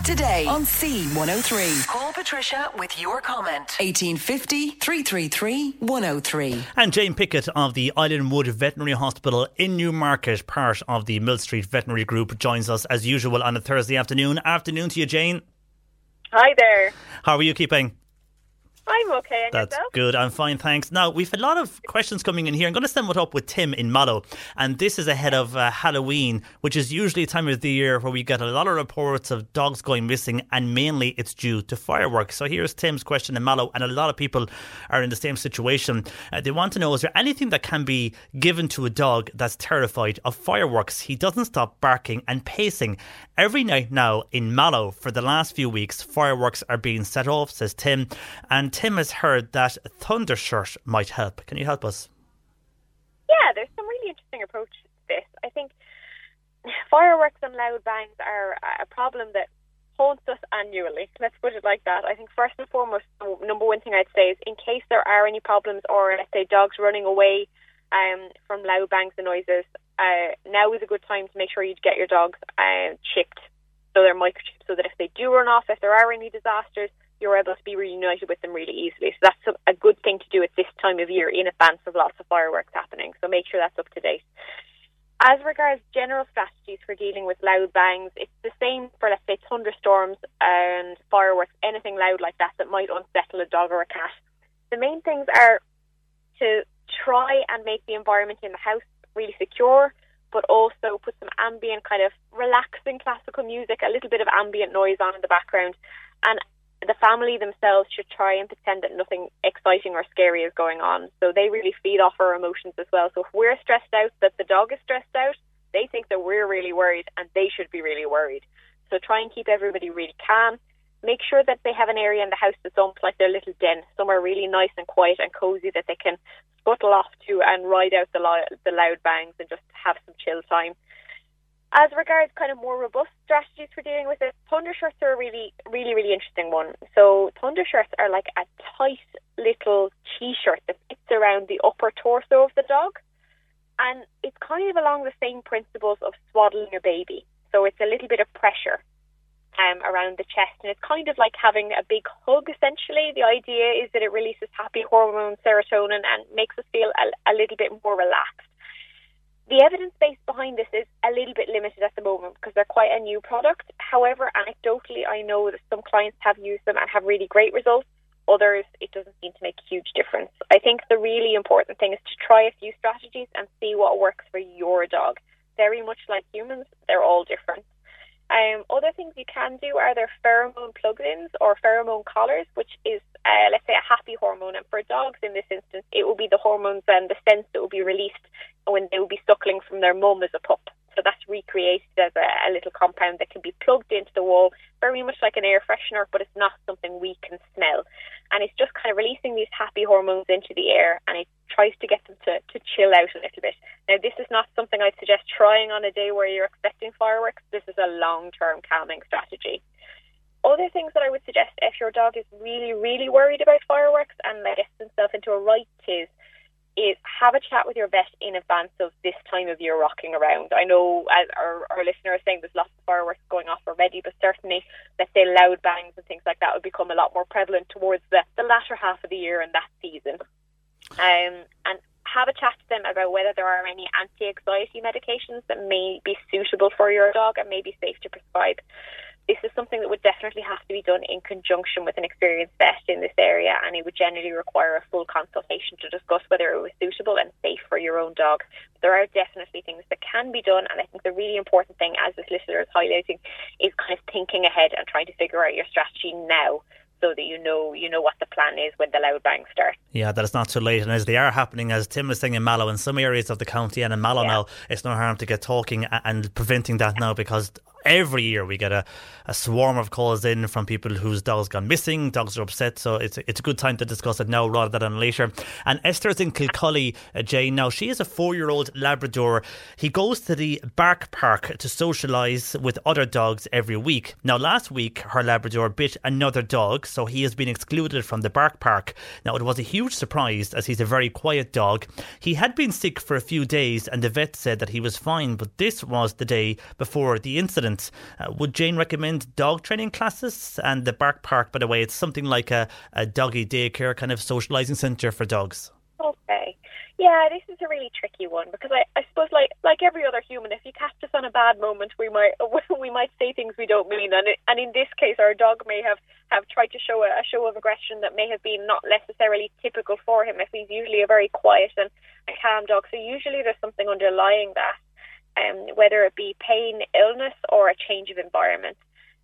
Cork today on C103. Call Patricia with your comment. 1850 333 103. And Jane Pickett of the Islandwood Veterinary Hospital in Newmarket, part of the Mill Street Veterinary Group, joins us as usual on a Thursday afternoon. Afternoon to you, Jane. Hi there. How are you keeping? I'm okay. And That's yourself? good. I'm fine, thanks. Now, we've a lot of questions coming in here. I'm going to send one up with Tim in Mallow. And this is ahead of uh, Halloween, which is usually a time of the year where we get a lot of reports of dogs going missing, and mainly it's due to fireworks. So here's Tim's question in Mallow, and a lot of people are in the same situation. Uh, they want to know is there anything that can be given to a dog that's terrified of fireworks? He doesn't stop barking and pacing. Every night now in Mallow for the last few weeks, fireworks are being set off, says Tim. And Tim has heard that thunder Thundershirt might help. Can you help us? Yeah, there's some really interesting approaches to this. I think fireworks and loud bangs are a problem that haunts us annually. Let's put it like that. I think first and foremost, the number one thing I'd say is in case there are any problems or let's say dogs running away um, from loud bangs and noises, uh, now is a good time to make sure you get your dogs uh, chipped. So they're microchipped so that if they do run off, if there are any disasters, you're able to be reunited with them really easily. So that's a good thing to do at this time of year in advance of lots of fireworks happening. So make sure that's up to date. As regards general strategies for dealing with loud bangs, it's the same for, let's say, thunderstorms and fireworks, anything loud like that that might unsettle a dog or a cat. The main things are to try and make the environment in the house really secure, but also put some ambient, kind of relaxing classical music, a little bit of ambient noise on in the background. And the family themselves should try and pretend that nothing exciting or scary is going on. So they really feed off our emotions as well. So if we're stressed out, that the dog is stressed out, they think that we're really worried and they should be really worried. So try and keep everybody really calm. Make sure that they have an area in the house that's almost like their little den, somewhere really nice and quiet and cozy that they can scuttle off to and ride out the, lo- the loud bangs and just have some chill time. As regards kind of more robust strategies for dealing with it, thunder shirts are a really, really, really interesting one. So thunder shirts are like a tight little t-shirt that fits around the upper torso of the dog, and it's kind of along the same principles of swaddling a baby. So it's a little bit of pressure um, around the chest, and it's kind of like having a big hug. Essentially, the idea is that it releases happy hormone serotonin and makes us feel a, a little bit more relaxed the evidence base behind this is a little bit limited at the moment because they're quite a new product. However, anecdotally, I know that some clients have used them and have really great results. Others, it doesn't seem to make a huge difference. I think the really important thing is to try a few strategies and see what works for your dog. Very much like humans, they're all different. Um, other things you can do are there pheromone plug-ins or pheromone collars, which is, uh, let's say, a happy hormone. And for dogs in this instance, it will be the hormones and the scents that will be released when they will be suckling from their mum as a pup. So that's recreated as a, a little compound that can be plugged into the wall, very much like an air freshener, but it's not something we can smell. And it's just kind of releasing these happy hormones into the air, and it tries to get them to, to chill out a little bit. Now, this is not something I'd suggest trying on a day where you're expecting fireworks. This is a long term calming strategy. Other things that I would suggest if your dog is really, really worried about fireworks and gets himself into a right tiz, is have a chat with your vet in advance of this time of year rocking around. I know our, our listener is saying there's lots of fireworks going off already, but certainly, let's say loud bangs and things like that would become a lot more prevalent towards the, the latter half of the year and that season. Um, and have a chat to them about whether there are any anti-anxiety medications that may be suitable for your dog and may be safe to prescribe. This is something that would definitely have to be done in conjunction with an experienced vet in this area, and it would generally require a full consultation to discuss whether it was suitable and safe for your own dog. There are definitely things that can be done, and I think the really important thing, as this listener is highlighting, is kind of thinking ahead and trying to figure out your strategy now so that you know you know what the plan is when the loud bangs start. Yeah, that it's not too late, and as they are happening, as Tim was saying in Mallow, in some areas of the county and in Mallow yeah. now, it's no harm to get talking and preventing that now because every year we get a, a swarm of calls in from people whose dogs gone missing, dogs are upset, so it's it's a good time to discuss it now rather than later. And Esther's in Kilcully, uh, Jane. Now she is a four-year-old Labrador. He goes to the Bark Park to socialise with other dogs every week. Now last week her Labrador bit another dog, so he has been excluded from the Bark Park. Now it was a huge surprise as he's a very quiet dog. He had been sick for a few days, and the vet said that he was fine, but this was the day before the incident. Uh, would Jane recommend dog training classes? And the Bark Park, by the way, it's something like a, a doggy daycare kind of socialising centre for dogs. Okay. Yeah, this is a really tricky one because I, I suppose like like every other human, if you catch us on a bad moment, we might we might say things we don't mean, and it, and in this case, our dog may have have tried to show a, a show of aggression that may have been not necessarily typical for him. If he's usually a very quiet and, and calm dog, so usually there's something underlying that um, whether it be pain, illness, or a change of environment.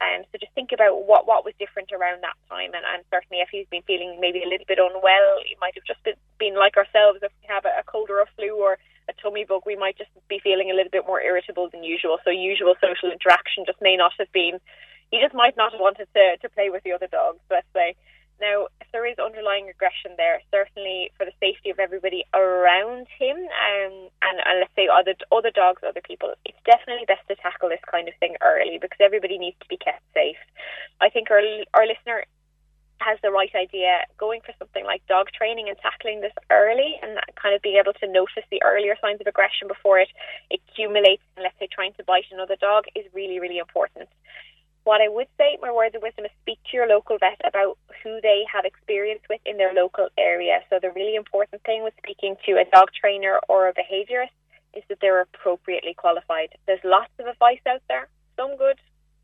Um, so just think about what, what was different around that time, and, and certainly if he's been feeling maybe a little bit unwell, it might have just been, been like ourselves. If we have a, a cold or a flu or a tummy bug, we might just be feeling a little bit more irritable than usual. So usual social interaction just may not have been. He just might not have wanted to to play with the other dogs. Let's say. Now, if there is underlying aggression there, certainly for the safety of everybody around him, um, and, and let's say other other dogs, other people, it's definitely best to tackle this kind of thing early because everybody needs to be kept safe. I think our our listener has the right idea going for something like dog training and tackling this early and kind of being able to notice the earlier signs of aggression before it accumulates and let's say trying to bite another dog is really really important what I would say, my words of wisdom, is speak to your local vet about who they have experience with in their local area. So the really important thing with speaking to a dog trainer or a behaviourist is that they're appropriately qualified. There's lots of advice out there, some good,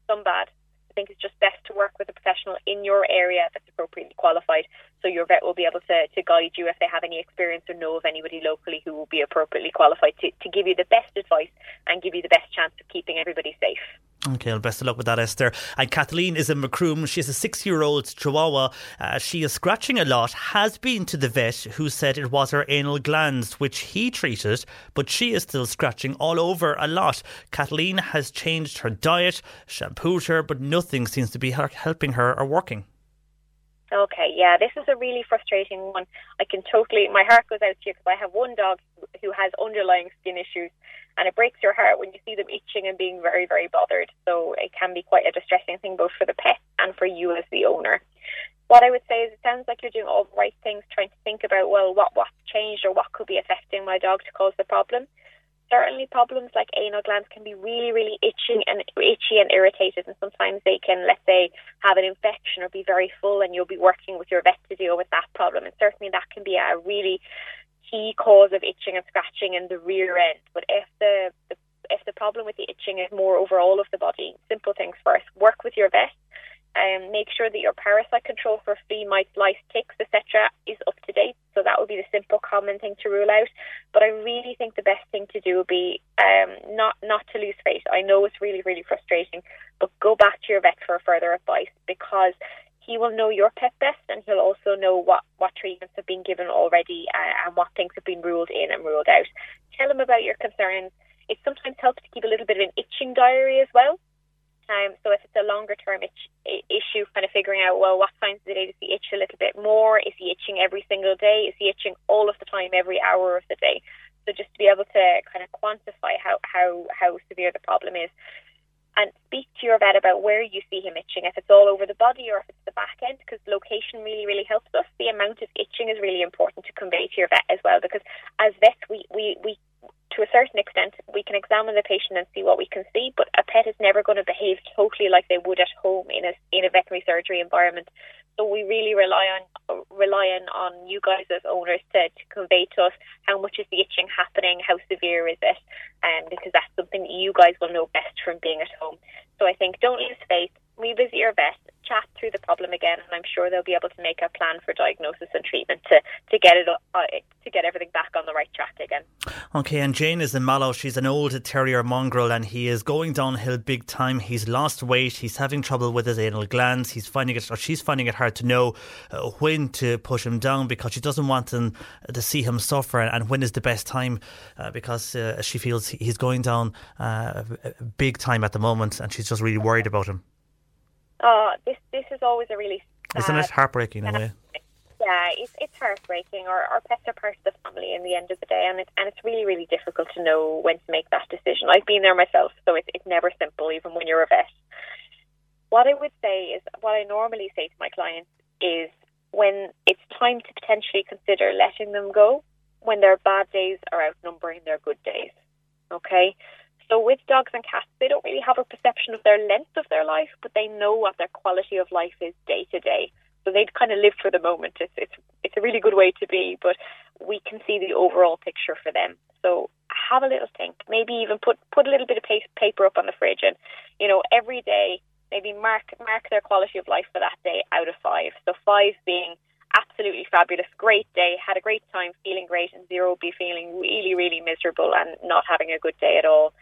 some bad. I think it's just best to work with a professional in your area that's appropriately qualified so your vet will be able to, to guide you if they have any experience or know of anybody locally who will be appropriately qualified to, to give you the best advice and give you the best chance of keeping everybody safe. Okay, well, best of luck with that, Esther. And Kathleen is in Macroom. She has a six year old Chihuahua. Uh, she is scratching a lot, has been to the vet who said it was her anal glands, which he treated, but she is still scratching all over a lot. Kathleen has changed her diet, shampooed her, but nothing seems to be helping her or working. Okay, yeah, this is a really frustrating one. I can totally, my heart goes out to you because I have one dog who has underlying skin issues and it breaks your heart when you see them itching and being very, very bothered. So it can be quite a distressing thing both for the pet and for you as the owner. What I would say is it sounds like you're doing all the right things, trying to think about, well, what what changed or what could be affecting my dog to cause the problem. Certainly, problems like anal glands can be really, really itching and itchy and irritated, and sometimes they can, let's say, have an infection or be very full, and you'll be working with your vet to deal with that problem. And certainly, that can be a really key cause of itching and scratching in the rear end. But if the, the if the problem with the itching is more over all of the body, simple things first. Work with your vet and um, make sure that your parasite control for flea, mites, lice, ticks, etc. is up to date. So that would be the simple common thing to rule out. But I really think the best thing to do would be um, not not to lose faith. I know it's really really frustrating, but go back to your vet for further advice because he will know your pet best and he'll also know what, what treatments have been given already uh, and what things have been ruled in and ruled out. Tell him about your concerns. It sometimes helps to keep a little bit of an itching diary as well. Um, so if it's a longer term itch, issue, kind of figuring out, well, what signs of the day does he itch a little bit more? Is he itching every single day? Is he itching all of the time, every hour of the day? So just to be able to kind of quantify how, how, how severe the problem is and speak to your vet about where you see him itching, if it's all over the body or if it's the back end, because location really, really helps us. The amount of itching is really important to convey to your vet as well, because as vets, we, we, we to a certain extent, can examine the patient and see what we can see, but a pet is never going to behave totally like they would at home in a in a veterinary surgery environment. So we really rely on relying on you guys as owners to, to convey to us how much is the itching happening, how severe is it, and um, because that's something that you guys will know best from being at home. So I think don't lose faith. Revisit your vet, chat through the problem again, and I'm sure they'll be able to make a plan for diagnosis and treatment to, to get it uh, to get everything back on the right track again. Okay, and Jane is in Mallow. She's an old terrier mongrel, and he is going downhill big time. He's lost weight. He's having trouble with his anal glands. He's finding it, or she's finding it hard to know uh, when to push him down because she doesn't want him to see him suffer, and when is the best time uh, because uh, she feels he's going down uh, big time at the moment, and she's just really worried about him. Oh, this this is always a really sad, isn't it heartbreaking in a way? Yeah, it's it's heartbreaking. Our our pets are part of the family in the end of the day, and it's and it's really really difficult to know when to make that decision. I've been there myself, so it's it's never simple, even when you're a vet. What I would say is, what I normally say to my clients is, when it's time to potentially consider letting them go, when their bad days are outnumbering their good days. Okay, so with dogs and cats, they don't really have a perception of their length of their life, but they know what their quality of life is day to day. So they'd kind of live for the moment. It's it's it's a really good way to be, but we can see the overall picture for them. So have a little think. Maybe even put put a little bit of paper up on the fridge, and you know every day maybe mark mark their quality of life for that day out of five. So five being absolutely fabulous, great day, had a great time, feeling great, and zero be feeling really, really miserable and not having a good day at all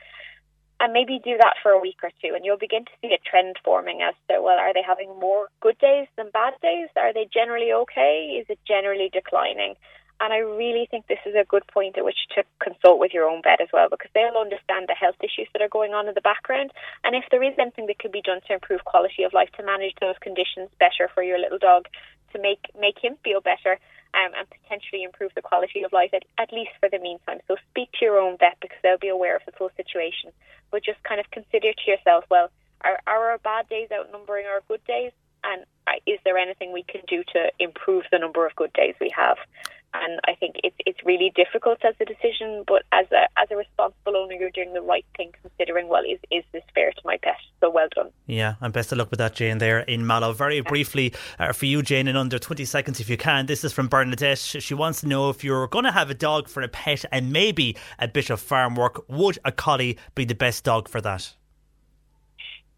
and maybe do that for a week or two and you'll begin to see a trend forming as to well are they having more good days than bad days? Are they generally okay? Is it generally declining? And I really think this is a good point at which to consult with your own vet as well because they'll understand the health issues that are going on in the background. And if there is anything that could be done to improve quality of life, to manage those conditions better for your little dog, to make make him feel better, um, and potentially improve the quality of life, at, at least for the meantime. So speak to your own vet because they'll be aware of the full situation. But just kind of consider to yourself, well, are, are our bad days outnumbering our good days? And uh, is there anything we can do to improve the number of good days we have? and I think it's it's really difficult as a decision. But as a as a responsible owner, you're doing the right thing, considering well, is is this fair to my pet? So well done. Yeah, and best of luck with that, Jane. There in Mallow. Very briefly uh, for you, Jane, in under twenty seconds, if you can. This is from Bernadette. She wants to know if you're going to have a dog for a pet and maybe a bit of farm work. Would a collie be the best dog for that?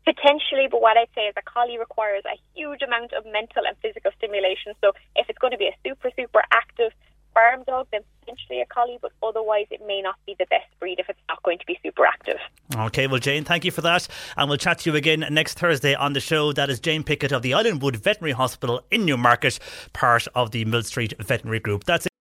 Potentially, but what I'd say is a collie requires a huge amount of mental and physical stimulation. So if it's going to be a super, super active farm dog, then potentially a collie, but otherwise it may not be the best breed if it's not going to be super active. Okay, well, Jane, thank you for that. And we'll chat to you again next Thursday on the show. That is Jane Pickett of the Islandwood Veterinary Hospital in Newmarket, part of the Mill Street Veterinary Group. That's it.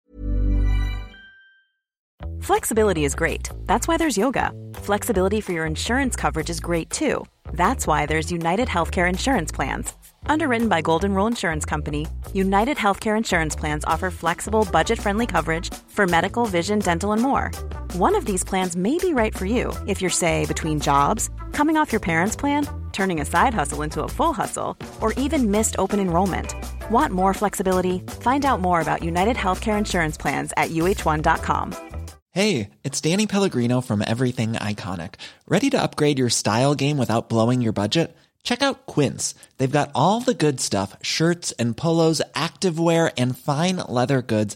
Flexibility is great. That's why there's yoga. Flexibility for your insurance coverage is great too. That's why there's United Healthcare Insurance Plans. Underwritten by Golden Rule Insurance Company, United Healthcare Insurance Plans offer flexible, budget friendly coverage for medical, vision, dental, and more. One of these plans may be right for you if you're, say, between jobs, coming off your parents' plan, turning a side hustle into a full hustle, or even missed open enrollment. Want more flexibility? Find out more about United Healthcare Insurance Plans at uh1.com. Hey, it's Danny Pellegrino from Everything Iconic. Ready to upgrade your style game without blowing your budget? Check out Quince. They've got all the good stuff shirts and polos, activewear, and fine leather goods,